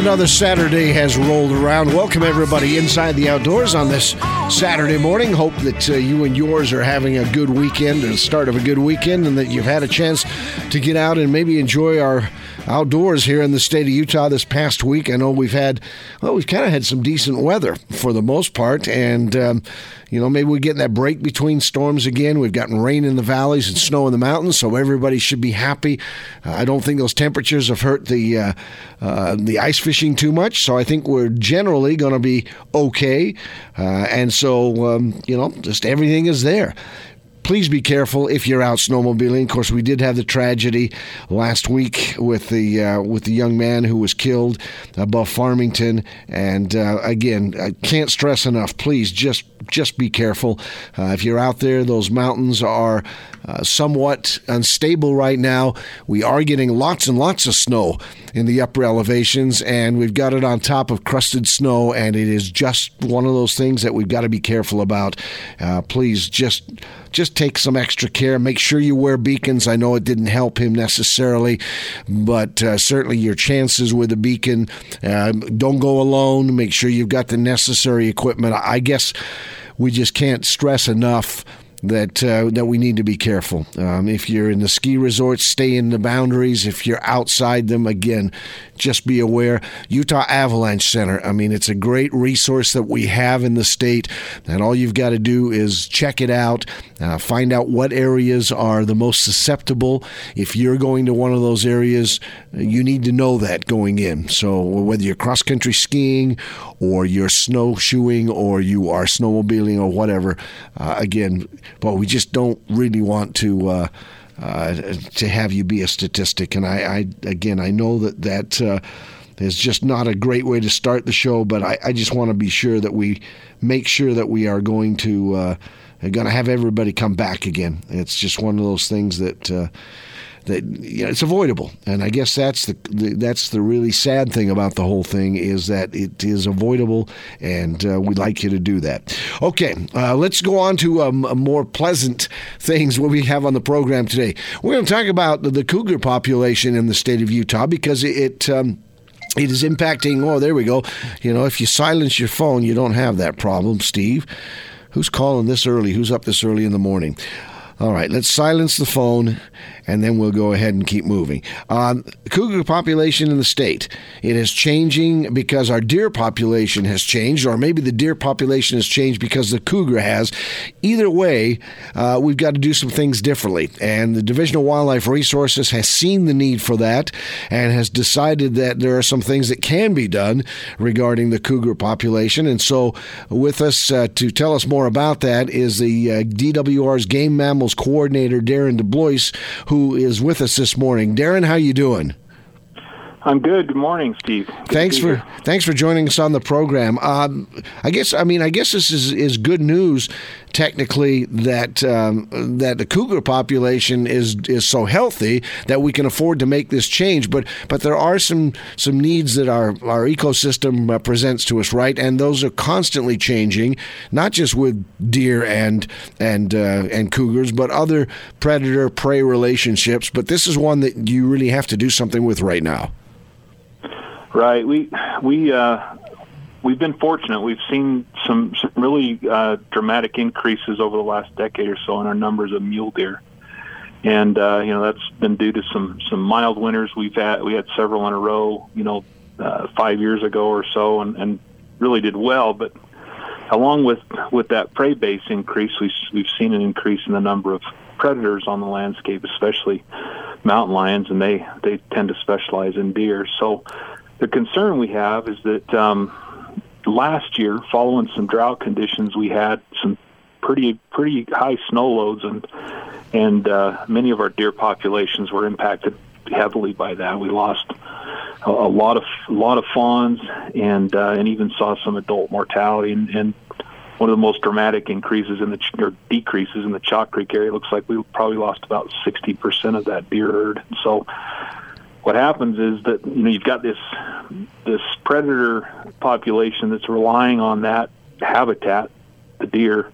another Saturday has rolled around. Welcome, everybody, inside the outdoors on this Saturday morning. Hope that uh, you and yours are having a good weekend, the start of a good weekend, and that you've had a chance to get out and maybe enjoy our outdoors here in the state of Utah this past week. I know we've had, well, we've kind of had some decent weather for the most part, and um, you know, maybe we're getting that break between storms again. We've gotten rain in the valleys and snow in the mountains, so everybody should be happy. Uh, I don't think those temperatures have hurt the uh, uh, the ice fishing too much, so I think we're generally going to be okay. Uh, and so, um, you know, just everything is there please be careful if you're out snowmobiling. Of course, we did have the tragedy last week with the uh, with the young man who was killed above Farmington. And uh, again, I can't stress enough. Please just just be careful uh, if you're out there. Those mountains are uh, somewhat unstable right now. We are getting lots and lots of snow in the upper elevations, and we've got it on top of crusted snow, and it is just one of those things that we've got to be careful about. Uh, please just just take some extra care. Make sure you wear beacons. I know it didn't help him necessarily, but uh, certainly your chances with a beacon. Uh, don't go alone. Make sure you've got the necessary equipment. I guess we just can't stress enough that uh, that we need to be careful. Um, if you're in the ski resorts, stay in the boundaries. If you're outside them, again, just be aware. Utah Avalanche Center. I mean, it's a great resource that we have in the state, and all you've got to do is check it out, uh, find out what areas are the most susceptible. If you're going to one of those areas, you need to know that going in. So whether you're cross country skiing or you're snowshoeing or you are snowmobiling or whatever, uh, again but we just don't really want to. Uh, uh, to have you be a statistic, and I, I again, I know that that uh, is just not a great way to start the show, but I, I just want to be sure that we make sure that we are going to uh, going to have everybody come back again. It's just one of those things that uh, that you know, it's avoidable. And I guess that's the, the, that's the really sad thing about the whole thing is that it is avoidable, and uh, we'd like you to do that. Okay, uh, let's go on to um, more pleasant things what we have on the program today. We're going to talk about the, the cougar population in the state of Utah because it. um, it is impacting. Oh, there we go. You know, if you silence your phone, you don't have that problem, Steve. Who's calling this early? Who's up this early in the morning? All right, let's silence the phone and then we'll go ahead and keep moving. Um, cougar population in the state. It is changing because our deer population has changed, or maybe the deer population has changed because the cougar has. Either way, uh, we've got to do some things differently. And the Division of Wildlife Resources has seen the need for that and has decided that there are some things that can be done regarding the cougar population. And so, with us uh, to tell us more about that is the uh, DWR's Game Mammals coordinator Darren DeBloois, who is with us this morning. Darren, how you doing? I'm good. Good morning, Steve. Good thanks for here. thanks for joining us on the program. Um, I guess I mean I guess this is, is good news technically that um, that the cougar population is is so healthy that we can afford to make this change. But but there are some some needs that our our ecosystem uh, presents to us, right? And those are constantly changing, not just with deer and and uh, and cougars, but other predator prey relationships. But this is one that you really have to do something with right now. Right. We we uh, we've been fortunate. We've seen some, some really uh, dramatic increases over the last decade or so in our numbers of mule deer, and uh, you know that's been due to some some mild winters. We've had we had several in a row. You know, uh, five years ago or so, and, and really did well. But along with with that prey base increase, we've we've seen an increase in the number of predators on the landscape, especially mountain lions, and they they tend to specialize in deer. So the concern we have is that um, last year, following some drought conditions, we had some pretty pretty high snow loads, and and uh, many of our deer populations were impacted heavily by that. We lost a, a lot of a lot of fawns, and uh, and even saw some adult mortality. And, and one of the most dramatic increases in the or decreases in the Chalk Creek area looks like we probably lost about 60% of that deer herd. So what happens is that you know you've got this this predator population that's relying on that habitat, the deer,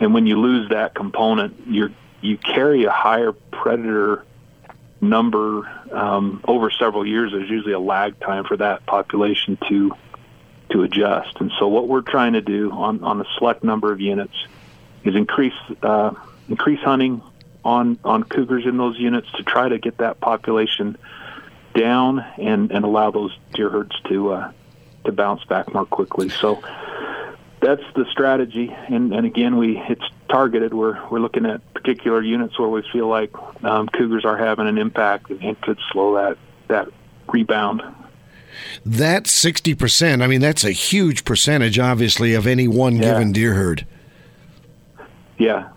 and when you lose that component, you you carry a higher predator number um, over several years, there's usually a lag time for that population to to adjust. And so, what we're trying to do on on a select number of units is increase uh, increase hunting on on cougars in those units to try to get that population down and and allow those deer herds to uh, to bounce back more quickly. So that's the strategy. And, and again, we it's targeted. We're we're looking at particular units where we feel like um, cougars are having an impact and could slow that that rebound. That sixty percent. I mean, that's a huge percentage, obviously, of any one yeah. given deer herd. Yeah,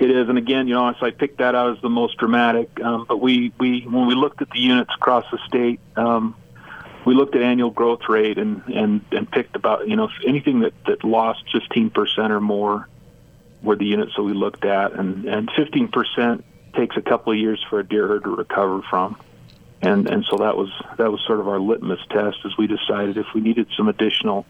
it is. And again, you know, so I picked that out as the most dramatic. Um, but we we when we looked at the units across the state. Um, we looked at annual growth rate and, and, and picked about, you know, anything that, that lost 15% or more were the units that we looked at. And, and 15% takes a couple of years for a deer herd to recover from. And, and so that was, that was sort of our litmus test as we decided if we needed some additional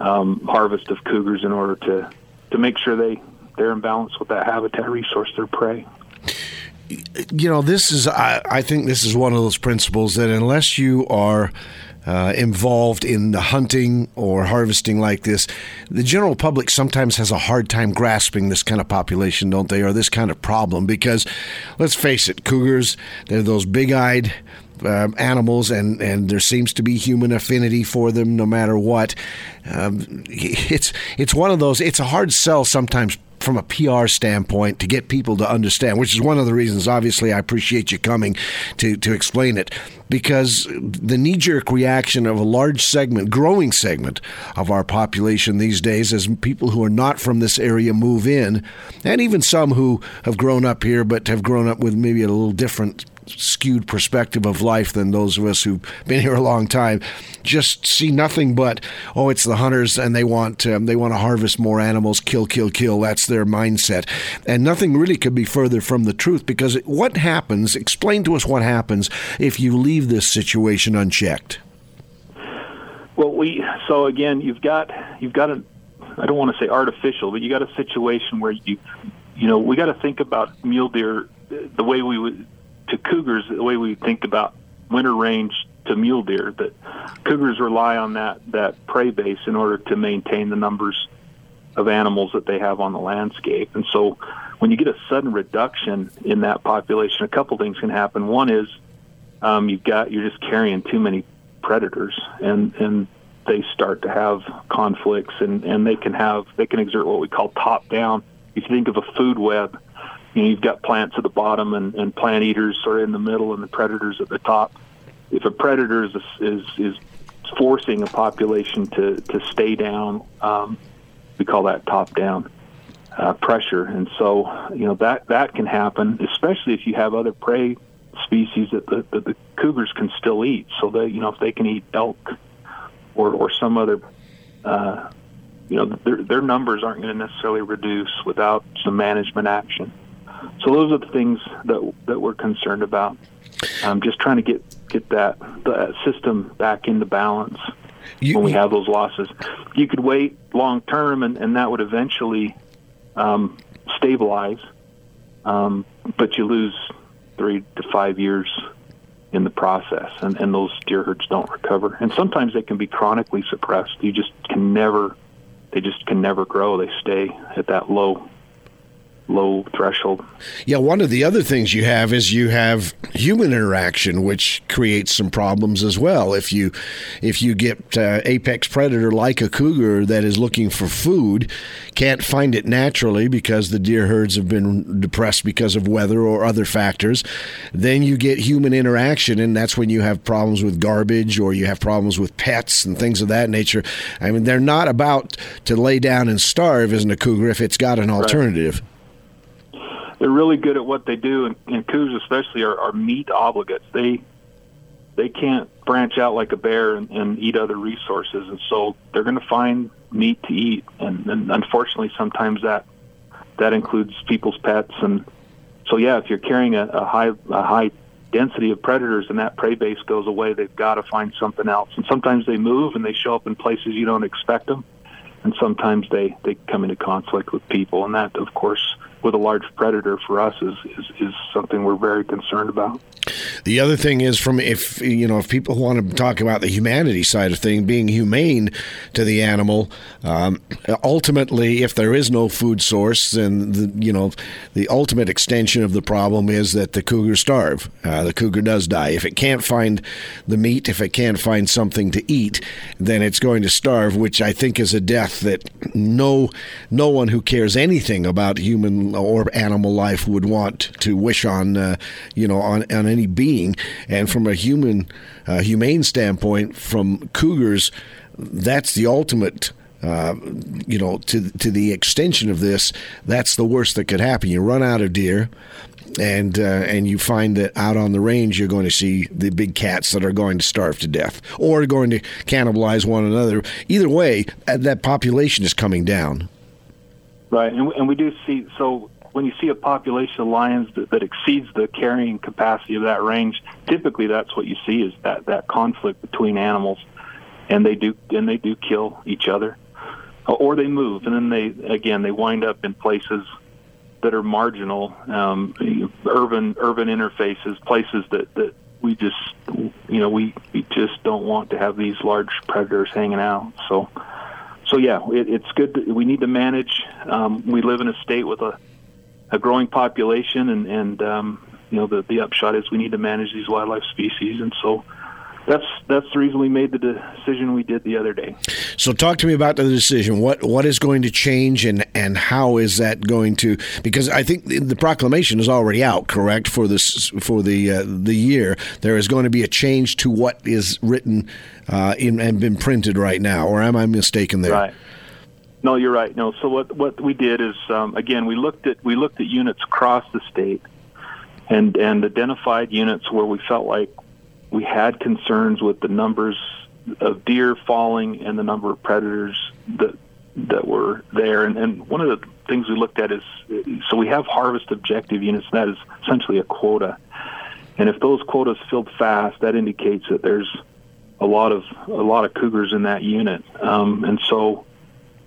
um, harvest of cougars in order to, to make sure they, they're in balance with that habitat resource, their prey you know, this is, I, I, think this is one of those principles that unless you are uh, involved in the hunting or harvesting like this, the general public sometimes has a hard time grasping this kind of population, don't they, or this kind of problem? Because let's face it, cougars, they're those big eyed. Uh, animals, and, and there seems to be human affinity for them, no matter what. Um, it's it's one of those. It's a hard sell sometimes from a PR standpoint to get people to understand, which is one of the reasons, obviously, I appreciate you coming to, to explain it. Because the knee jerk reaction of a large segment, growing segment of our population these days, as people who are not from this area move in, and even some who have grown up here but have grown up with maybe a little different skewed perspective of life than those of us who've been here a long time. Just see nothing but oh, it's the hunters and they want um, they want to harvest more animals, kill, kill, kill. That's their mindset, and nothing really could be further from the truth. Because what happens? Explain to us what happens if you leave this situation unchecked. Well, we so again, you've got you've got a I don't want to say artificial, but you got a situation where you you know we got to think about mule deer the way we would to cougars the way we think about winter range to mule deer that cougars rely on that that prey base in order to maintain the numbers of animals that they have on the landscape. And so when you get a sudden reduction in that population a couple things can happen. One is um, you've got you're just carrying too many predators and and they start to have conflicts and and they can have they can exert what we call top down. If you think of a food web you know, you've got plants at the bottom and, and plant eaters of in the middle and the predators at the top. If a predator is is, is forcing a population to, to stay down, um, we call that top down uh, pressure. And so, you know, that, that can happen, especially if you have other prey species that the, that the cougars can still eat. So they, you know, if they can eat elk or, or some other, uh, you know, their, their numbers aren't going to necessarily reduce without some management action. So those are the things that that we're concerned about. Um, just trying to get get that the system back into balance you, when we have those losses. You could wait long term, and, and that would eventually um, stabilize, um, but you lose three to five years in the process, and, and those deer herds don't recover. And sometimes they can be chronically suppressed. You just can never, they just can never grow. They stay at that low low threshold. Yeah, one of the other things you have is you have human interaction, which creates some problems as well. If you if you get uh, apex predator like a cougar that is looking for food, can't find it naturally because the deer herds have been depressed because of weather or other factors, then you get human interaction, and that's when you have problems with garbage or you have problems with pets and things of that nature. I mean, they're not about to lay down and starve, isn't a cougar if it's got an alternative. Right they're really good at what they do, and, and cougars especially are, are meat obligates. They they can't branch out like a bear and, and eat other resources, and so they're going to find meat to eat. And, and unfortunately, sometimes that that includes people's pets. And so, yeah, if you're carrying a, a high a high density of predators and that prey base goes away, they've got to find something else. And sometimes they move and they show up in places you don't expect them, and sometimes they they come into conflict with people, and that, of course with a large predator for us is, is, is something we're very concerned about. The other thing is from if you know if people want to talk about the humanity side of thing, being humane to the animal, um, ultimately, if there is no food source, then the, you know the ultimate extension of the problem is that the cougar starve. Uh, the cougar does die if it can't find the meat, if it can't find something to eat, then it's going to starve, which I think is a death that no no one who cares anything about human or animal life would want to wish on uh, you know on on any being. And from a human, uh, humane standpoint, from cougars, that's the ultimate. Uh, you know, to to the extension of this, that's the worst that could happen. You run out of deer, and uh, and you find that out on the range you're going to see the big cats that are going to starve to death or going to cannibalize one another. Either way, uh, that population is coming down. Right, and, and we do see so when you see a population of lions that, that exceeds the carrying capacity of that range, typically that's what you see is that that conflict between animals, and they do and they do kill each other, or they move, and then they again they wind up in places that are marginal, um, urban urban interfaces, places that that we just you know we, we just don't want to have these large predators hanging out. So so yeah, it, it's good. To, we need to manage. Um, we live in a state with a a growing population, and and um, you know the the upshot is we need to manage these wildlife species, and so that's that's the reason we made the decision we did the other day. So talk to me about the decision. What what is going to change and and how is that going to because I think the, the proclamation is already out, correct, for this for the uh, the year. There is going to be a change to what is written uh, in and been printed right now, or am I mistaken there? Right. No, you're right. No, so what what we did is um, again we looked at we looked at units across the state, and and identified units where we felt like we had concerns with the numbers of deer falling and the number of predators that that were there. And, and one of the things we looked at is so we have harvest objective units. That is essentially a quota, and if those quotas filled fast, that indicates that there's a lot of a lot of cougars in that unit. Um, and so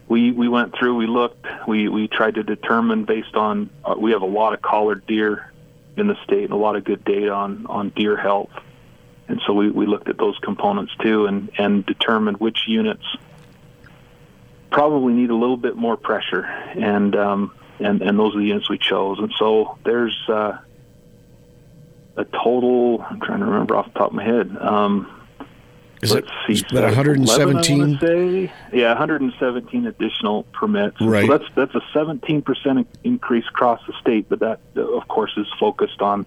we we went through, we looked, we we tried to determine based on uh, we have a lot of collared deer in the state and a lot of good data on on deer health, and so we we looked at those components too and and determined which units probably need a little bit more pressure and um and and those are the units we chose and so there's uh a total I'm trying to remember off the top of my head um is Let's it see, that 117? 11, yeah, 117 additional permits. Right. So that's that's a 17 percent increase across the state, but that of course is focused on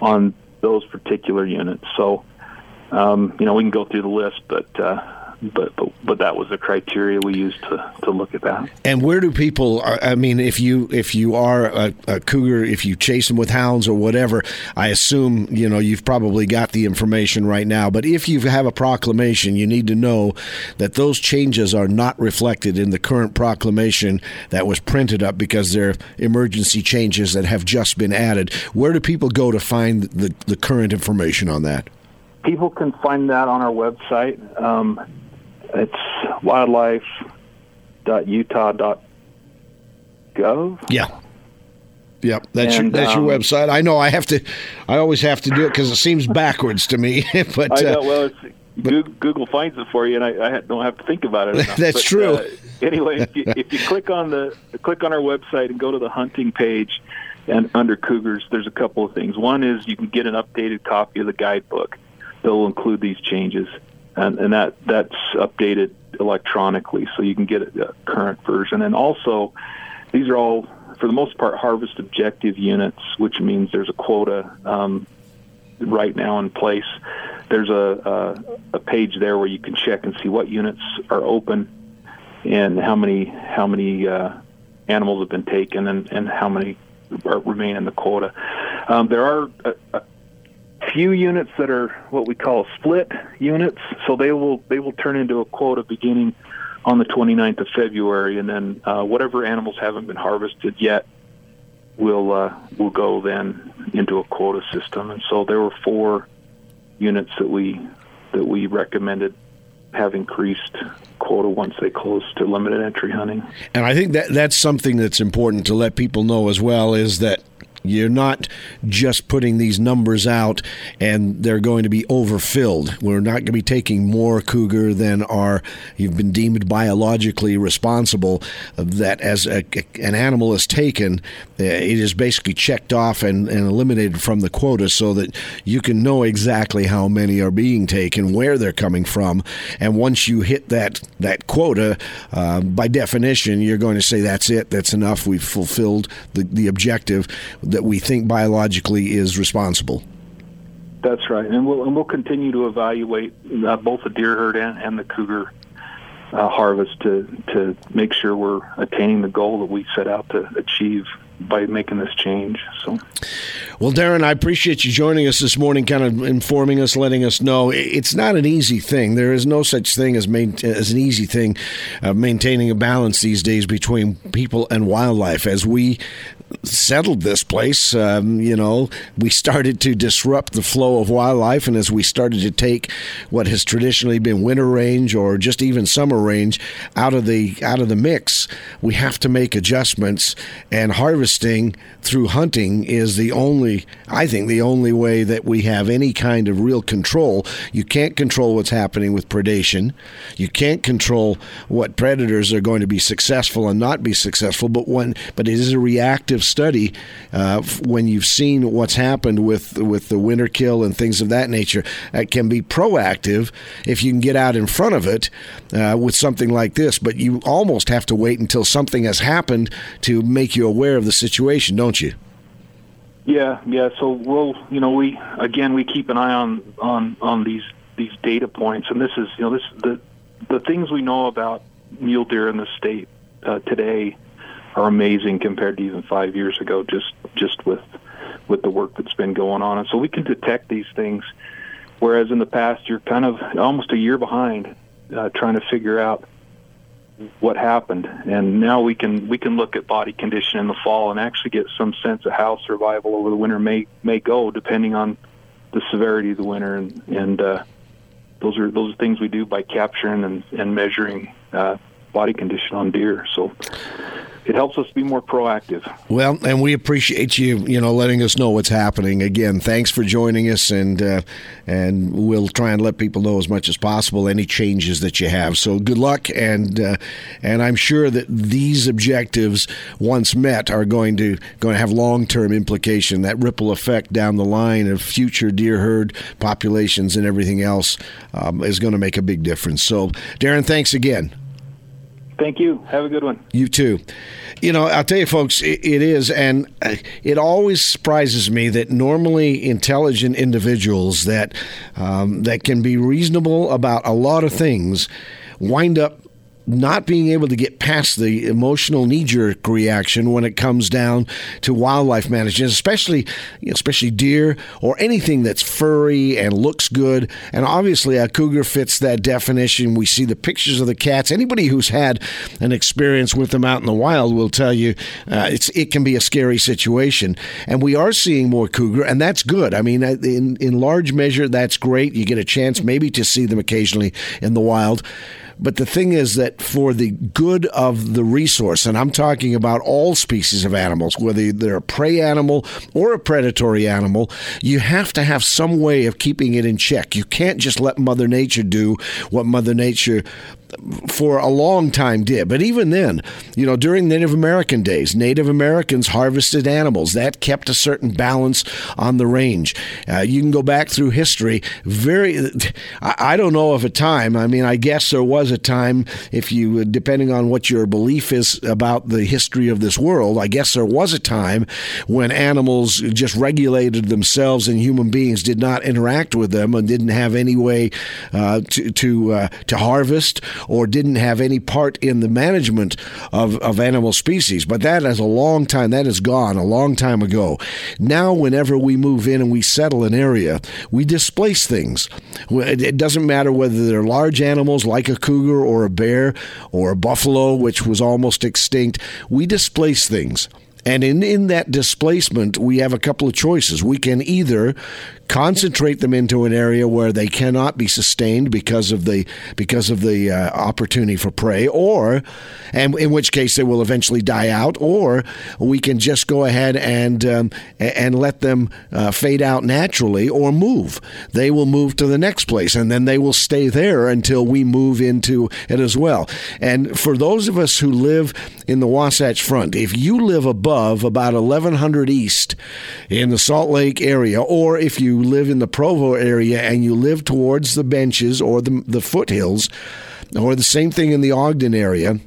on those particular units. So um, you know we can go through the list, but uh, but, but but that was the criteria we used to, to look at that. And where do people? I mean, if you if you are a, a, cougar, if you chase them with hounds or whatever, I assume you know you've probably got the information right now. But if you have a proclamation, you need to know that those changes are not reflected in the current proclamation that was printed up because they're emergency changes that have just been added. Where do people go to find the the current information on that? People can find that on our website. Um, it's wildlife.utah.gov. Yeah. Yep, that's and, your that's um, your website. I know I have to, I always have to do it because it seems backwards to me. but I know, uh, well, but, Google finds it for you, and I, I, don't have to think about it. Enough. that's but, true. Uh, anyway, if you, if you click on the click on our website and go to the hunting page, and under cougars, there's a couple of things. One is you can get an updated copy of the guidebook. that will include these changes and, and that that's updated electronically, so you can get a current version. And also, these are all, for the most part, harvest objective units, which means there's a quota um, right now in place. There's a, a, a page there where you can check and see what units are open and how many how many uh, animals have been taken and, and how many are, remain in the quota. Um, there are a, a few units that are what we call split units, so they will they will turn into a quota beginning on the 29th of February, and then uh, whatever animals haven't been harvested yet will uh, will go then into a quota system. And so there were four units that we that we recommended have increased quota once they close to limited entry hunting. And I think that that's something that's important to let people know as well is that you're not just putting these numbers out and they're going to be overfilled. We're not going to be taking more cougar than are you've been deemed biologically responsible. That as a, an animal is taken, uh, it is basically checked off and, and eliminated from the quota so that you can know exactly how many are being taken, where they're coming from, and once you hit that that quota, uh, by definition, you're going to say that's it, that's enough, we've fulfilled the, the objective that we think biologically is responsible. That's right, and we'll and we'll continue to evaluate uh, both the deer herd and, and the cougar uh, harvest to to make sure we're attaining the goal that we set out to achieve by making this change. So, well, Darren, I appreciate you joining us this morning, kind of informing us, letting us know it's not an easy thing. There is no such thing as main, as an easy thing, uh, maintaining a balance these days between people and wildlife. As we settled this place, um, you know, we started to disrupt the flow of wildlife, and as we started to take what has traditionally been winter range or just even summer range out of the out of the mix, we have to make adjustments. And harvesting through hunting is the only, I think, the only way that we have any kind of real control. You can't control what's happening with predation. You can't control what predators are going to be successful and not be successful. But when, but it is a reactive study uh, when you've seen what's happened with with the winter kill and things of that nature. It can be proactive if you can get out in front of it uh, with something like this, but you almost have to wait until something has happened to make you aware of the situation, don't you? Yeah, yeah. So we'll, you know, we again we keep an eye on on on these these data points, and this is, you know, this the the things we know about mule deer in the state uh, today are amazing compared to even five years ago. Just just with with the work that's been going on, and so we can detect these things. Whereas in the past, you're kind of almost a year behind uh, trying to figure out what happened. And now we can we can look at body condition in the fall and actually get some sense of how survival over the winter may may go, depending on the severity of the winter. And and uh, those are those are things we do by capturing and, and measuring uh, body condition on deer. So it helps us be more proactive. Well, and we appreciate you, you know, letting us know what's happening. Again, thanks for joining us, and uh, and we'll try and let people know as much as possible any changes that you have. So good luck, and uh, and I'm sure that these objectives, once met, are going to going to have long term implication. That ripple effect down the line of future deer herd populations and everything else um, is going to make a big difference. So, Darren, thanks again. Thank you. Have a good one. You too. You know, I'll tell you, folks, it, it is, and it always surprises me that normally intelligent individuals that um, that can be reasonable about a lot of things wind up not being able to get past the emotional knee-jerk reaction when it comes down to wildlife management, especially especially deer or anything that's furry and looks good. And obviously, a cougar fits that definition. We see the pictures of the cats. Anybody who's had an experience with them out in the wild will tell you uh, it's it can be a scary situation. And we are seeing more cougar, and that's good. I mean, in in large measure, that's great. You get a chance maybe to see them occasionally in the wild. But the thing is that for the good of the resource, and I'm talking about all species of animals, whether they're a prey animal or a predatory animal, you have to have some way of keeping it in check. You can't just let Mother Nature do what Mother Nature for a long time did. But even then, you know, during Native American days, Native Americans harvested animals. That kept a certain balance on the range. Uh, you can go back through history. Very, I don't know of a time. I mean, I guess there was a time, if you, depending on what your belief is about the history of this world, I guess there was a time when animals just regulated themselves and human beings did not interact with them and didn't have any way uh, to to uh, to harvest or didn't have any part in the management of, of animal species. But that is a long time, that is gone a long time ago. Now, whenever we move in and we settle an area, we displace things. It doesn't matter whether they're large animals like a cougar or a bear or a buffalo, which was almost extinct. We displace things. And in, in that displacement, we have a couple of choices. We can either concentrate them into an area where they cannot be sustained because of the because of the uh, opportunity for prey, or and in which case they will eventually die out, or we can just go ahead and um, and let them uh, fade out naturally or move. They will move to the next place, and then they will stay there until we move into it as well. And for those of us who live in the Wasatch Front, if you live above about 1100 east in the Salt Lake area, or if you live in the Provo area and you live towards the benches or the, the foothills, or the same thing in the Ogden area,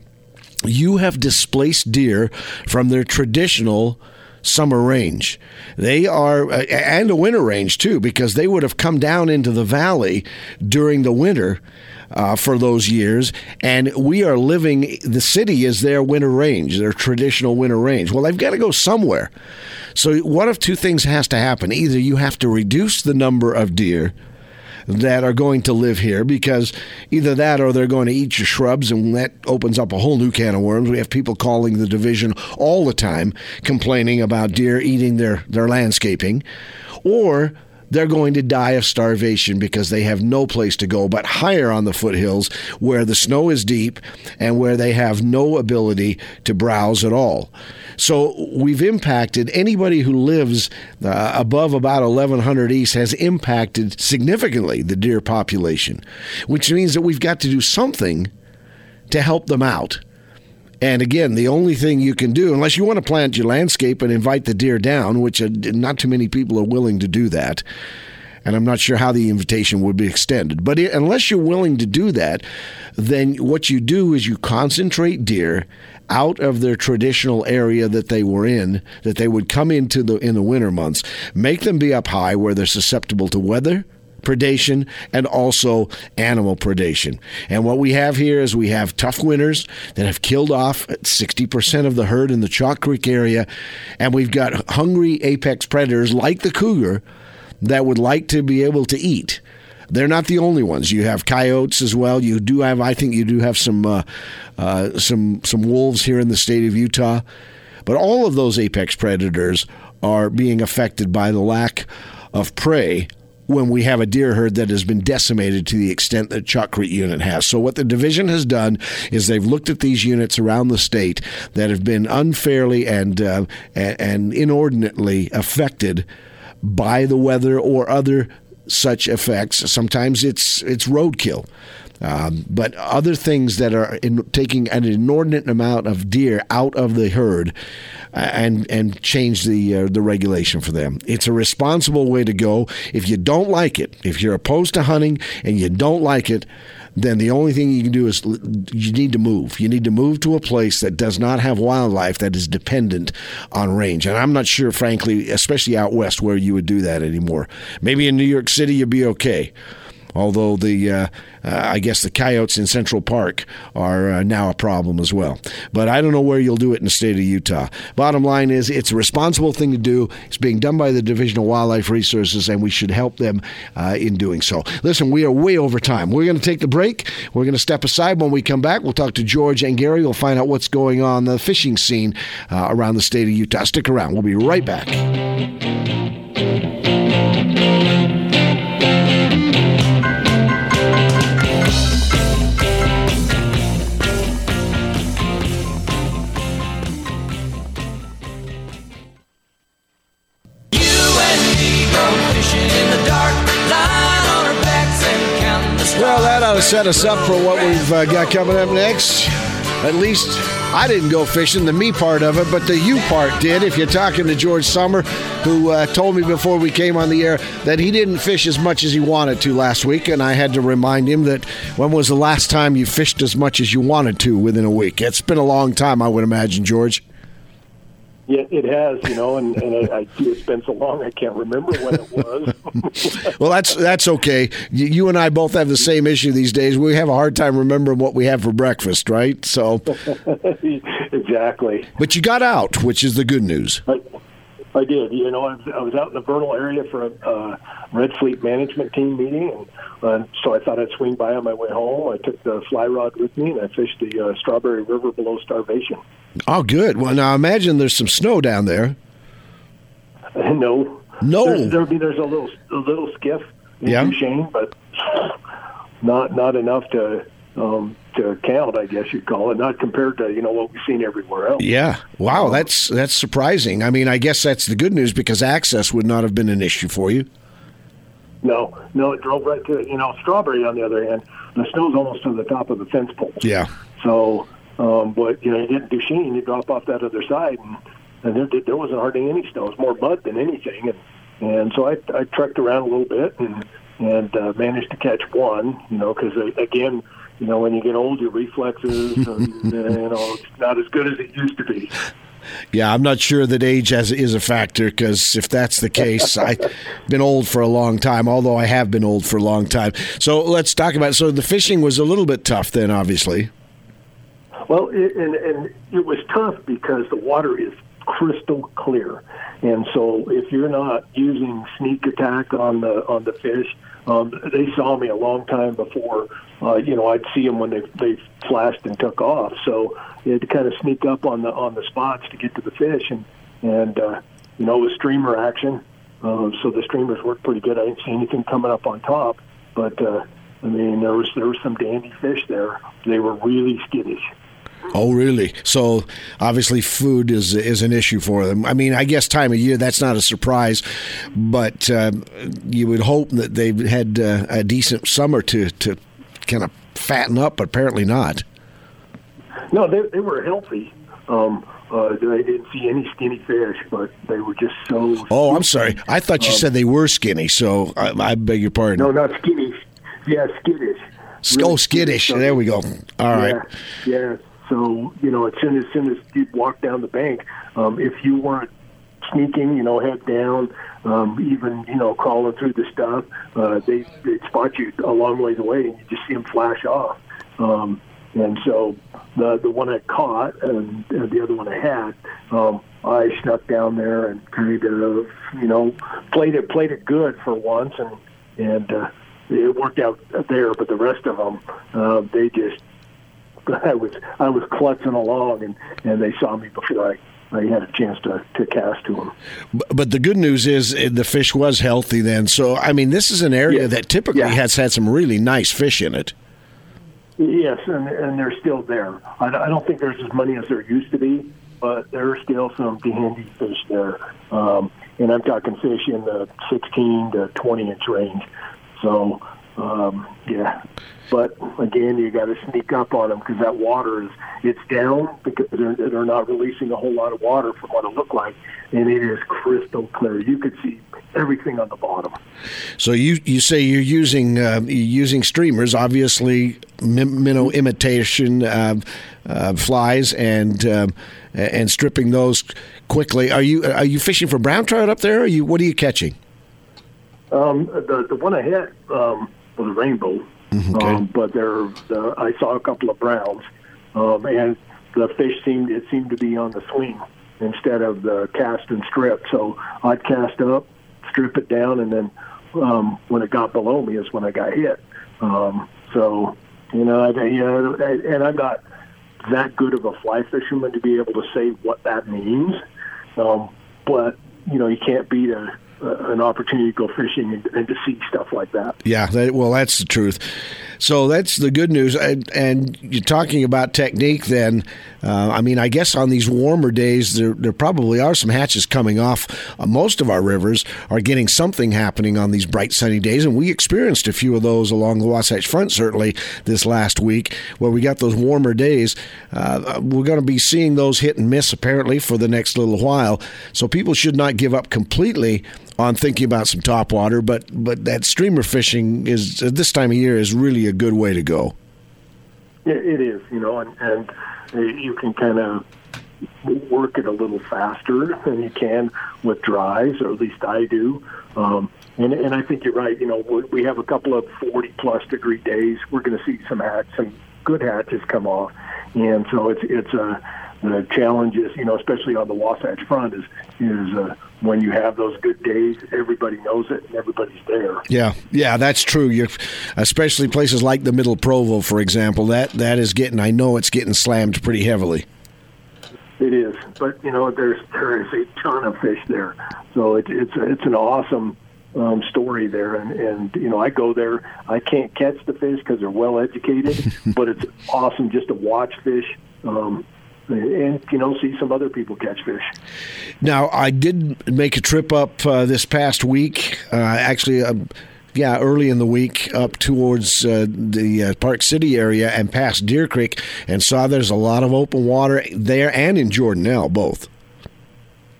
you have displaced deer from their traditional summer range. They are, and a winter range too, because they would have come down into the valley during the winter. Uh, for those years, and we are living. The city is their winter range, their traditional winter range. Well, they've got to go somewhere. So, one of two things has to happen: either you have to reduce the number of deer that are going to live here because either that or they're going to eat your shrubs, and that opens up a whole new can of worms. We have people calling the division all the time complaining about deer eating their, their landscaping. Or they're going to die of starvation because they have no place to go but higher on the foothills where the snow is deep and where they have no ability to browse at all. So we've impacted anybody who lives uh, above about 1100 east has impacted significantly the deer population, which means that we've got to do something to help them out. And again, the only thing you can do, unless you want to plant your landscape and invite the deer down, which uh, not too many people are willing to do that, and I'm not sure how the invitation would be extended. But unless you're willing to do that, then what you do is you concentrate deer out of their traditional area that they were in, that they would come into the in the winter months, make them be up high where they're susceptible to weather, predation and also animal predation. And what we have here is we have tough winters that have killed off 60% of the herd in the Chalk Creek area, and we've got hungry apex predators like the cougar that would like to be able to eat. They're not the only ones. You have coyotes as well. You do have, I think, you do have some uh, uh, some some wolves here in the state of Utah, but all of those apex predators are being affected by the lack of prey when we have a deer herd that has been decimated to the extent that Chalk Creek unit has. So what the division has done is they've looked at these units around the state that have been unfairly and uh, and inordinately affected by the weather or other such effects. Sometimes it's it's roadkill. Um, but other things that are in, taking an inordinate amount of deer out of the herd uh, and and change the uh, the regulation for them. It's a responsible way to go. If you don't like it, if you're opposed to hunting and you don't like it, then the only thing you can do is you need to move. You need to move to a place that does not have wildlife that is dependent on range. And I'm not sure, frankly, especially out west, where you would do that anymore. Maybe in New York City, you'd be okay although the uh, uh, I guess the coyotes in Central Park are uh, now a problem as well. But I don't know where you'll do it in the state of Utah. Bottom line is, it's a responsible thing to do. It's being done by the Division of Wildlife Resources, and we should help them uh, in doing so. Listen, we are way over time. We're going to take the break. We're going to step aside. When we come back, we'll talk to George and Gary. We'll find out what's going on the fishing scene uh, around the state of Utah. Stick around. We'll be right back. To set us up for what we've uh, got coming up next. At least I didn't go fishing, the me part of it, but the you part did. If you're talking to George Summer, who uh, told me before we came on the air that he didn't fish as much as he wanted to last week, and I had to remind him that when was the last time you fished as much as you wanted to within a week? It's been a long time, I would imagine, George. Yeah, it has, you know, and, and I, I, it's been so long I can't remember when it was. well, that's that's okay. You, you, and I both have the same issue these days. We have a hard time remembering what we have for breakfast, right? So exactly. But you got out, which is the good news. I, I did. You know, I was, I was out in the Vernal area for a uh, Red Fleet management team meeting, and uh, so I thought I'd swing by on my way home. I took the fly rod with me, and I fished the uh, Strawberry River below starvation. Oh, good. Well, now imagine there's some snow down there. no, No. There's, there, mean, there's a little a little skiff in Yeah. Duchesne, but not not enough to um, to count. I guess you'd call it. Not compared to you know what we've seen everywhere else. Yeah. Wow, that's that's surprising. I mean, I guess that's the good news because access would not have been an issue for you. No, no, it drove right to it. You know, Strawberry on the other hand, the snow's almost to the top of the fence poles. Yeah. So, um, but you know, you to Duchesne, you drop off that other side, and, and there, there wasn't hardly any snow. It was more mud than anything, and and so I I trekked around a little bit and and uh, managed to catch one. You know, because again, you know, when you get old, your reflexes, and, you know, it's not as good as it used to be. Yeah, I'm not sure that age has, is a factor because if that's the case, I've been old for a long time, although I have been old for a long time. So let's talk about So the fishing was a little bit tough then, obviously. Well, it, and and it was tough because the water is crystal clear, and so if you're not using sneak attack on the on the fish, um, they saw me a long time before. Uh, you know, I'd see them when they they flashed and took off. So you had to kind of sneak up on the on the spots to get to the fish, and and uh, you know, it was streamer action. Uh, so the streamers worked pretty good. I didn't see anything coming up on top, but uh, I mean, there was there was some dandy fish there. They were really skittish. Oh, really? So obviously, food is is an issue for them. I mean, I guess time of year that's not a surprise, but uh, you would hope that they've had uh, a decent summer to to kind of fatten up, but apparently not. No, they they were healthy. Um, uh, I didn't see any skinny fish, but they were just so. Oh, I'm sorry. I thought you said they were skinny, so I, I beg your pardon. No, not skinny. Yeah, skittish. Sk- oh, skittish. So- There we go. All right. Yeah, yeah. So you know, as soon as soon as you walk down the bank, um, if you weren't sneaking, you know, head down, um, even you know, crawling through the stuff, uh, they they spot you a long ways away, and you just see them flash off. Um, and so the the one I caught and, and the other one I had, um, I snuck down there and kind of you know played it played it good for once, and and uh, it worked out there. But the rest of them, uh, they just I was I was clutching along, and and they saw me before I. I had a chance to, to cast to them. But the good news is uh, the fish was healthy then. So, I mean, this is an area Yeah. that typically Yeah. has had some really nice fish in it. Yes, and and they're still there. I, I don't think there's as many as there used to be, but there are still some dandy fish there. Um, and I'm talking fish in the 16 to 20 inch range. So, um, yeah. But again, you got to sneak up on them because that water is it's down because they're, they're not releasing a whole lot of water from what it looked like, and it is crystal clear. You could see everything on the bottom. So you you say you're using uh, you're using streamers, obviously min- minnow imitation uh, uh, flies and um, and stripping those quickly. Are you are you fishing for brown trout up there? Or are you what are you catching? Um, the the one I had um, was a rainbow, okay. um, but there the, I saw a couple of browns, um, and the fish seemed it seemed to be on the swing instead of the cast and strip. So I'd cast up, strip it down, and then um, when it got below me is when I got hit. Um, so you know, I, you know, and I'm not that good of a fly fisherman to be able to say what that means. Um, but you know, you can't beat a an opportunity to go fishing and, and to see stuff like that. Yeah, that, well, that's the truth. So that's the good news. And, and you're talking about technique. Then, uh, I mean, I guess on these warmer days, there there probably are some hatches coming off. Uh, most of our rivers are getting something happening on these bright sunny days, and we experienced a few of those along the Wasatch Front certainly this last week, where we got those warmer days. Uh, we're going to be seeing those hit and miss apparently for the next little while. So people should not give up completely on thinking about some top water, but but that streamer fishing is at this time of year is really a good way to go. It, it is, you know, and, and uh, you can kind of work it a little faster than you can with dries, or at least I do. Um, and, and I think you're right. You know, we- have a couple of 40 plus degree days. We're going to see some hatch, some good hatches come off, and so it's it's a the challenge is, you know, especially on the Wasatch Front, is is uh, when you have those good days, everybody knows it and everybody's there. Yeah, yeah, that's true. You're, especially places like the Middle Provo, for example. That that is getting. I know it's getting slammed pretty heavily. It is, but you know, there's there is a ton of fish there. So it's it's it's an awesome um, story there, and and you know I go there. I can't catch the fish because they're well educated, but it's awesome just to watch fish. Um, and you know see some other people catch fish. Now I did make a trip up uh, this past week. Uh, actually, uh, yeah, early in the week up towards uh, the uh, Park City area and past Deer Creek, and saw there's a lot of open water there and in Jordanelle both.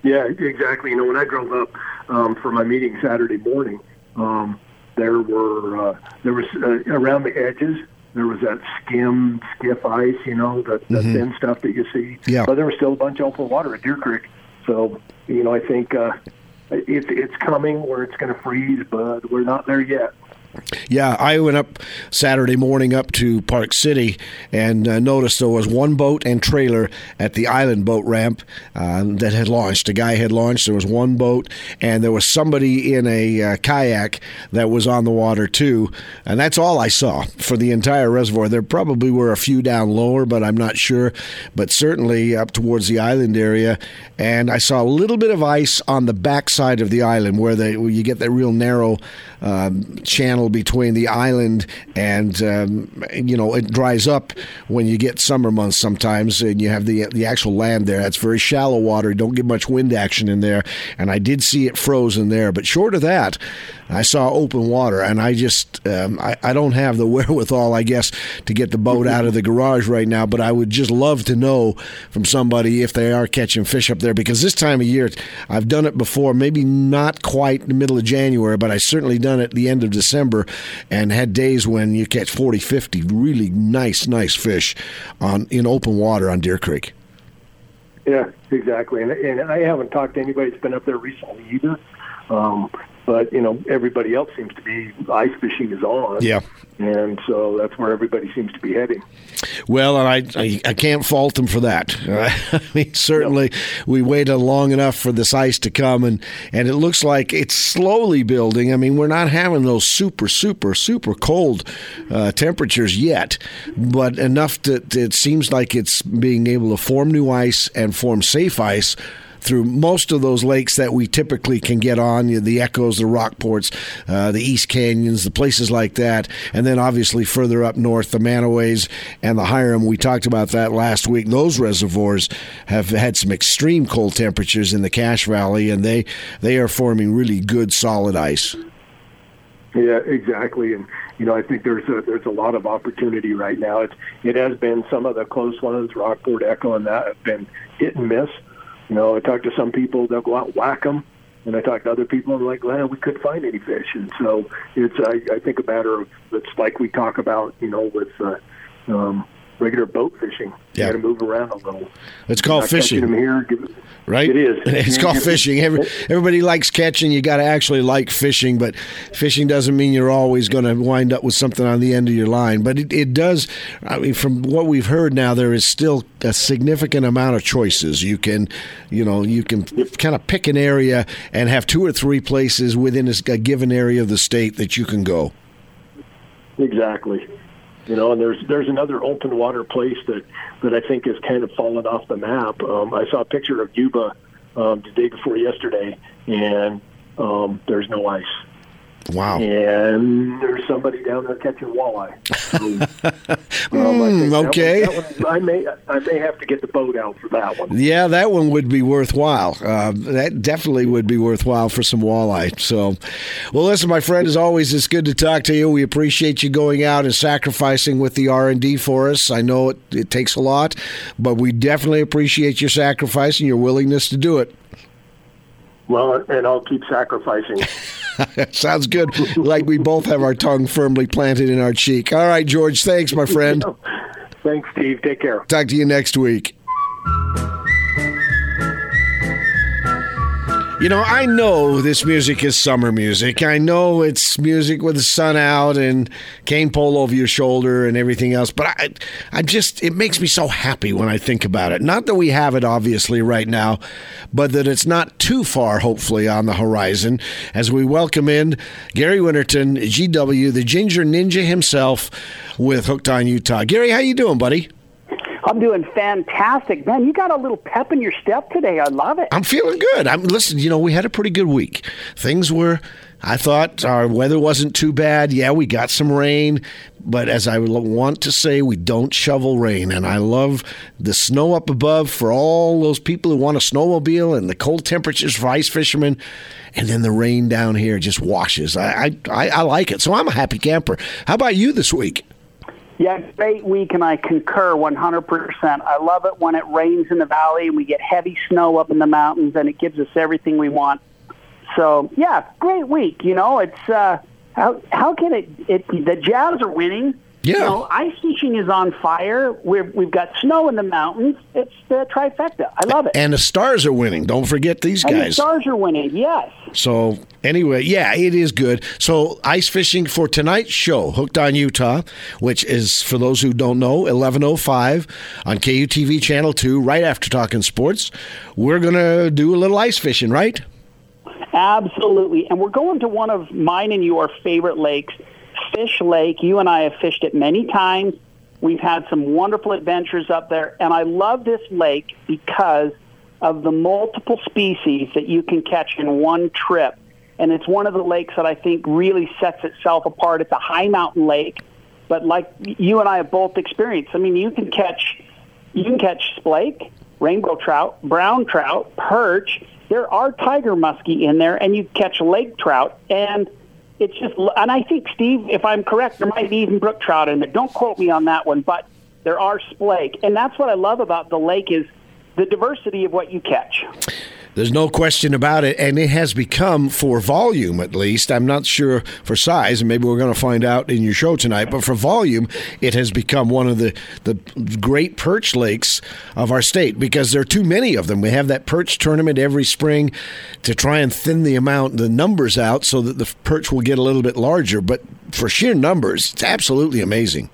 Yeah, exactly. You know, when I drove up um, for my meeting Saturday morning, um, there were uh, there was uh, around the edges there was that skim skiff ice, you know, the, the mm-hmm. thin stuff that you see. Yeah. But there was still a bunch of open water at Deer Creek. So, you know, I think uh, it's it's coming where it's going to freeze, but we're not there yet. Yeah, I went up Saturday morning up to Park City and uh, noticed there was one boat and trailer at the island boat ramp uh, that had launched. A guy had launched. There was one boat, and there was somebody in a uh, kayak that was on the water too. And that's all I saw for the entire reservoir. There probably were a few down lower, but I'm not sure. But certainly up towards the island area, and I saw a little bit of ice on the backside of the island where, they, where you get that real narrow um, channel between the island and um, you know it dries up when you get summer months sometimes, and you have the the actual land there. That's very shallow water. Don't get much wind action in there, and I did see it frozen there. But short of that, I saw open water, and I just um, I, I don't have the wherewithal, I guess, to get the boat out of the garage right now. But I would just love to know from somebody if they are catching fish up there because this time of year I've done it before. Maybe not quite the middle of January, but I certainly done it the end of December and had days when you catch 40, 50 really nice, nice fish on in open water on Deer Creek. Yeah, exactly. And, and I haven't talked to anybody that's been up there recently either. Um, but you know everybody else seems to be ice fishing is on. Yeah, and so that's where everybody seems to be heading. Well, and I I, I can't fault them for that. I mean, certainly we waited long enough for this ice to come, and and it looks like it's slowly building. I mean, we're not having those super super super cold uh, temperatures yet, but enough that it seems like it's being able to form new ice and form safe ice through most of those lakes that we typically can get on the Echoes, the Rockports, uh, the East Canyons, the places like that. And then obviously further up north, the Mantuas and the Hyrum. We talked about that last week. Those reservoirs have had some extreme cold temperatures in the Cache Valley, and they, they are forming really good solid ice. Yeah, exactly. And you know, I think there's a there's a lot of opportunity right now. It it has been some of the close ones, Rockport, Echo, and that have been hit and miss. You know, I talk to some people, they'll go out and whack them. And I talk to other people, and like, well, we couldn't find any fish. And so it's, I, I think, a matter of, it's like we talk about, you know, with uh, um, regular boat fishing. Yeah. You got to move around a little. It's called fishing. Here, right? It is. It's called fishing. Every, everybody likes catching. You got to actually like fishing, but fishing doesn't mean you're always going to wind up with something on the end of your line. But it, it does. I mean, from what we've heard now, there is still a significant amount of choices. You can, you know, you can yep. kind of pick an area and have two or three places within a given area of the state that you can go. Exactly. You know, and there's there's another open water place that that I think has kind of fallen off the map. Um, I saw a picture of Yuba um, the day before yesterday, and um, there's no ice. Wow. And there's somebody down there catching walleye. So, um, mm, okay. That one, that one, I may I may have to get the boat out for that one. Yeah, that one would be worthwhile. Uh, that definitely would be worthwhile for some walleye. So, well, listen, my friend, as always, it's good to talk to you. We appreciate you going out and sacrificing with the R and D for us. I know it, it takes a lot, but we definitely appreciate your sacrifice and your willingness to do it. Well, and I'll keep sacrificing. Sounds good. like we both have our tongue firmly planted in our cheek. All right, George. Thanks, my friend. Thanks, Steve. Take care. Talk to you next week. You know, I know this music is summer music. I know it's music with the sun out and cane pole over your shoulder and everything else, but I I just it makes me so happy when I think about it. Not that we have it obviously right now, but that it's not too far hopefully on the horizon as we welcome in Gary Winterton, GW, the Ginger Ninja himself with Hooked on Utah. Gary, how you doing, buddy? I'm doing fantastic, man. You got a little pep in your step today. I love it. I'm feeling good. I'm listen. You know, we had a pretty good week. Things were. I thought our weather wasn't too bad. Yeah, we got some rain, but as I want to say, we don't shovel rain. And I love the snow up above for all those people who want a snowmobile and the cold temperatures for ice fishermen. And then the rain down here just washes. I, I, I like it. So I'm a happy camper. How about you this week? Yeah, great week, and I concur 100%. I love it when it rains in the valley and we get heavy snow up in the mountains, and it gives us everything we want. So, yeah, great week. You know, it's uh, how how can it? It the Jazz are winning. Yeah. You know, ice fishing is on fire. We're, we've got snow in the mountains. It's the trifecta. I love it. And the stars are winning. Don't forget these And guys. the stars are winning. Yes. So anyway, yeah, it is good. So ice fishing for tonight's show, Hooked on Utah, which is for those who don't know, eleven oh five on KUTV channel two, right after talking sports. We're gonna do a little ice fishing, right? Absolutely. And we're going to one of mine and your favorite lakes, Fish Lake. You and I have fished it many times. We've had some wonderful adventures up there. And I love this lake because of the multiple species that you can catch in one trip. And it's one of the lakes that I think really sets itself apart. It's a high mountain lake, but like you and I have both experienced, I mean, you can catch you can catch splake, rainbow trout, brown trout, perch. There are tiger muskie in there, and you catch lake trout. And it's just, and I think Steve, if I'm correct, there might be even brook trout in there. Don't quote me on that one, but there are splake, and that's what I love about the lake is the diversity of what you catch. There's no question about it, and it has become, for volume at least, I'm not sure for size, and maybe we're going to find out in your show tonight, but for volume, it has become one of the, the great perch lakes of our state because there are too many of them. We have that perch tournament every spring to try and thin the amount, the numbers out so that the perch will get a little bit larger, but for sheer numbers, it's absolutely amazing.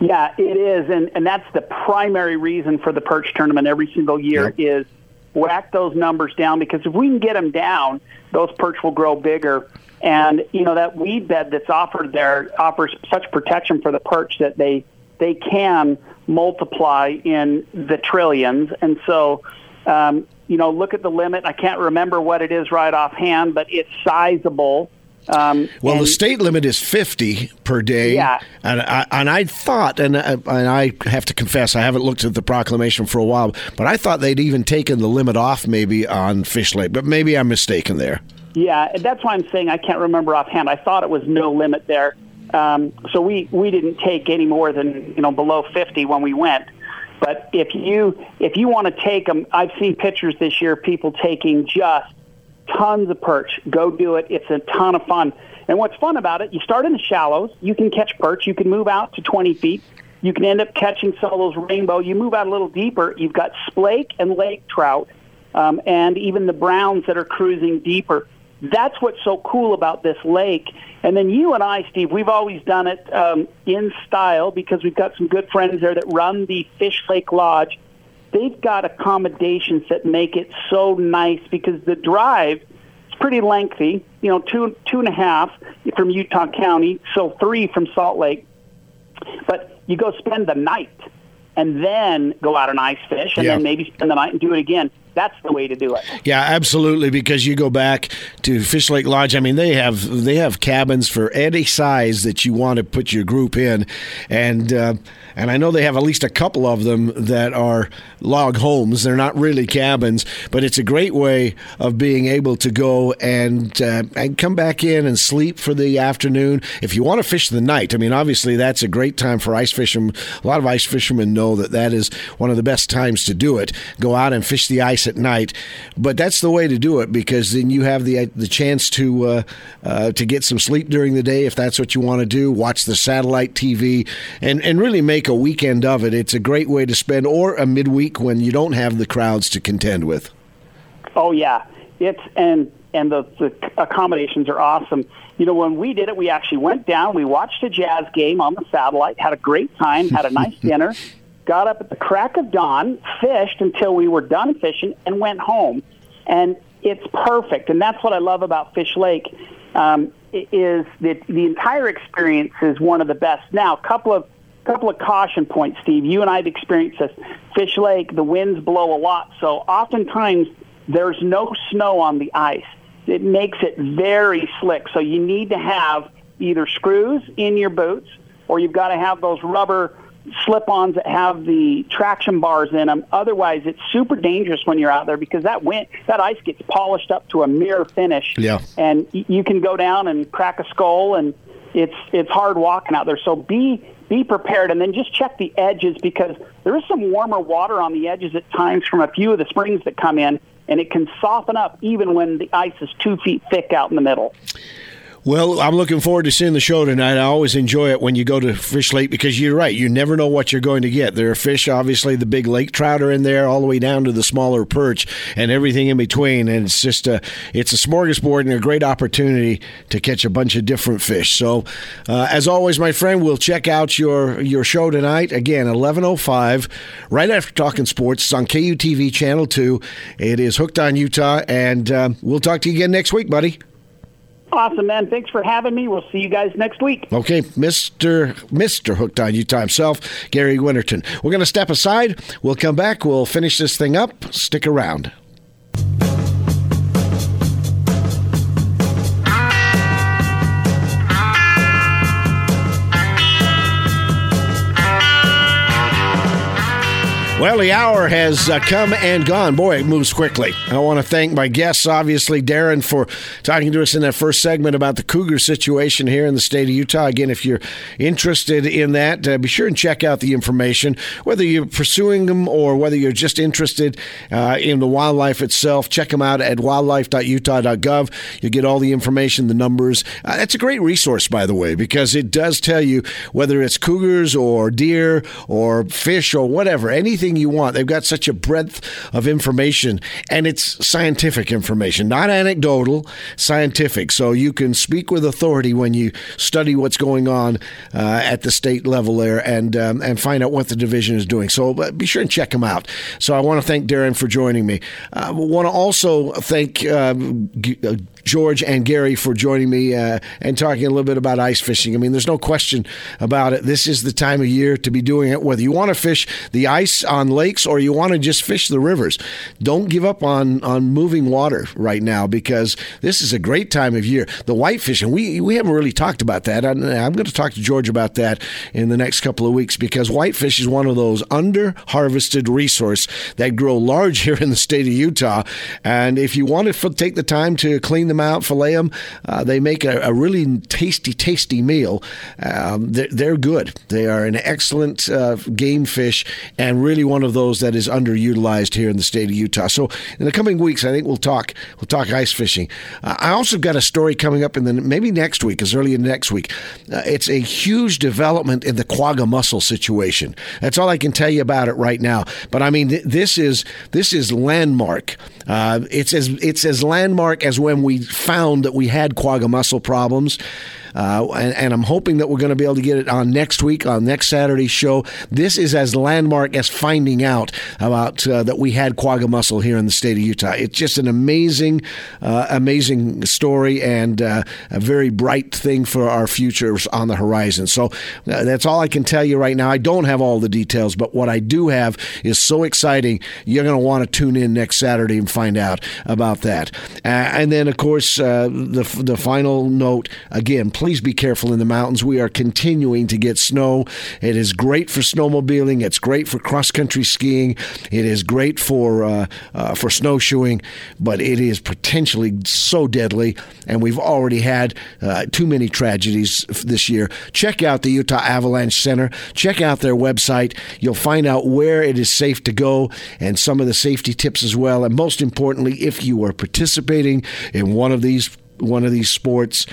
Yeah, it is, and and that's the primary reason for the perch tournament every single year Yep. is whack those numbers down because if we can get them down, those perch will grow bigger. And you know that weed bed that's offered there offers such protection for the perch that they they can multiply in the trillions. And so, um, you know, look at the limit. I can't remember what it is right offhand, but it's sizable. Um, Well, the state limit is 50 per day. Yeah. And I, and I thought, and I, and I have to confess, I haven't looked at the proclamation for a while, but I thought they'd even taken the limit off maybe on Fish Lake, but maybe I'm mistaken there. Yeah, that's why I'm saying I can't remember offhand. I thought it was no limit there. Um, so we, we didn't take any more than you know below 50 when we went. But if you if you want to take them, I've seen pictures this year of people taking just tons of perch. Go do it. It's a ton of fun. And what's fun about it, you start in the shallows. You can catch perch. You can move out to 20 feet. You can end up catching some of those rainbow. You move out a little deeper. You've got splake and lake trout, um, and even the browns that are cruising deeper. That's what's so cool about this lake. And then you and I, Steve, we've always done it um, in style because we've got some good friends there that run the Fish Lake Lodge they've got accommodations that make it so nice because the drive is pretty lengthy. You know, two two and a half from Utah County, so three from Salt Lake. But you go spend the night and then go out and ice fish, and Yeah. then maybe spend the night and do it again. That's the way to do it. Yeah, absolutely. Because you go back to Fish Lake Lodge. I mean, they have they have cabins for any size that you want to put your group in, and uh, and I know they have at least a couple of them that are log homes. They're not really cabins, but it's a great way of being able to go and uh, and come back in and sleep for the afternoon. If you want to fish the night, I mean, obviously that's a great time for ice fishermen. A lot of ice fishermen know that that is one of the best times to do it. Go out and fish the ice at night, but that's the way to do it because then you have the the chance to uh, uh, to get some sleep during the day if that's what you want to do. Watch the satellite TV and and really make a weekend of it. It's a great way to spend or a midweek when you don't have the crowds to contend with. Oh yeah, it's and and the, the accommodations are awesome. You know, when we did it, we actually went down, we watched a jazz game on the satellite, had a great time, had a nice dinner, got up at the crack of dawn, fished until we were done fishing, and went home. And it's perfect, and that's what I love about Fish Lake. Um, is that the entire experience is one of the best. Now, a couple of couple of caution points, Steve. You and I have experienced this. Fish Lake, the winds blow a lot, so oftentimes there's no snow on the ice. It makes it very slick. So you need to have either screws in your boots or you've got to have those rubber slip-ons that have the traction bars in them. Otherwise, it's super dangerous when you're out there because that wind, that ice gets polished up to a mirror finish. Yeah. And you can go down and crack a skull, and it's it's hard walking out there. So be be prepared, and then just check the edges because there is some warmer water on the edges at times from a few of the springs that come in, and it can soften up even when the ice is two feet thick out in the middle. Well, I'm looking forward to seeing the show tonight. I always enjoy it when you go to Fish Lake because you're right. You never know what you're going to get. There are fish, obviously, the big lake trout are in there, all the way down to the smaller perch and everything in between. And it's just a, it's a smorgasbord and a great opportunity to catch a bunch of different fish. So, uh, as always, my friend, we'll check out your your show tonight again, 11:05, right after Talking Sports. It's on KUTV Channel Two. It is Hooked on Utah, and um, we'll talk to you again next week, buddy. Awesome, man. Thanks for having me. We'll see you guys next week. Okay, Mr. Mr. Hooked on Utah himself, Gary Winterton. We're going to step aside. We'll come back. We'll finish this thing up. Stick around. Well, the hour has uh, come and gone. Boy, it moves quickly. I want to thank my guests, obviously, Darren, for talking to us in that first segment about the Cougar situation here in the state of Utah. Again, if you're interested in that, uh, be sure and check out the information, whether you're pursuing them or whether you're just interested uh, in the wildlife itself. Check them out at wildlife.utah.gov. You'll get all the information, the numbers. Uh, that's a great resource, by the way, because it does tell you whether it's cougars or deer or fish or whatever, anything you want. They've got such a breadth of information, and it's scientific information, not anecdotal, scientific. So you can speak with authority when you study what's going on uh, at the state level there and um, and find out what the division is doing. So uh, be sure and check them out. So I want to thank Darren for joining me. I uh, want to also thank um, uh, George and Gary for joining me uh, and talking a little bit about ice fishing. I mean, there's no question about it. This is the time of year to be doing it, whether you want to fish the ice on lakes or you want to just fish the rivers. Don't give up on, on moving water right now because this is a great time of year. The white fishing, we, we haven't really talked about that. I'm, I'm going to talk to George about that in the next couple of weeks because whitefish is one of those under harvested resource that grow large here in the state of Utah. And if you want to take the time to clean them out, fillet them. Uh, they make a, a, really tasty, tasty meal. Um, they're, they're, good. They are an excellent uh, game fish and really one of those that is underutilized here in the state of Utah. So in the coming weeks, I think we'll talk. We'll talk ice fishing. Uh, I also got a story coming up in the maybe next week, as early as next week. Uh, it's a huge development in the quagga mussel situation. That's all I can tell you about it right now. But I mean, th- this is this is landmark. Uh, it's as it's as landmark as when we found that we had quagga mussel problems. Uh, and, and, I'm hoping that we're going to be able to get it on next week on next Saturday's show. This is as landmark as finding out about uh, that we had quagga mussel here in the state of Utah. It's just an amazing, uh, amazing story and uh, a very bright thing for our futures on the horizon. So uh, that's all I can tell you right now. I don't have all the details, but what I do have is so exciting. You're going to want to tune in next Saturday and find out about that. Uh, and then, of course, the the final note again please be careful in the mountains. We are continuing to get snow. It is great for snowmobiling. It's great for cross country skiing. It is great for uh, uh, for snowshoeing, but it is potentially so deadly. And we've already had uh, too many tragedies this year. Check out the Utah Avalanche Center. Check out their website. You'll find out where it is safe to go and some of the safety tips as well. And most importantly, if you are participating in one of these one of these sports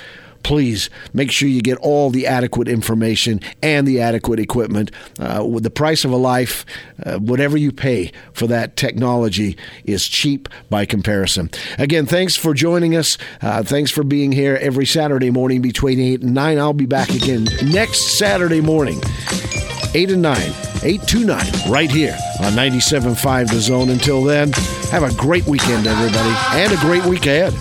please make sure you get all the adequate information and the adequate equipment. Uh, with the price of a life, uh, whatever you pay for that technology is cheap by comparison. Again, thanks for joining us. Uh, thanks for being here every Saturday morning between 8 and 9. I'll be back again next Saturday morning, 8 and 9. 829 right here on 97.5 The Zone. Until then, have a great weekend, everybody, and a great week ahead.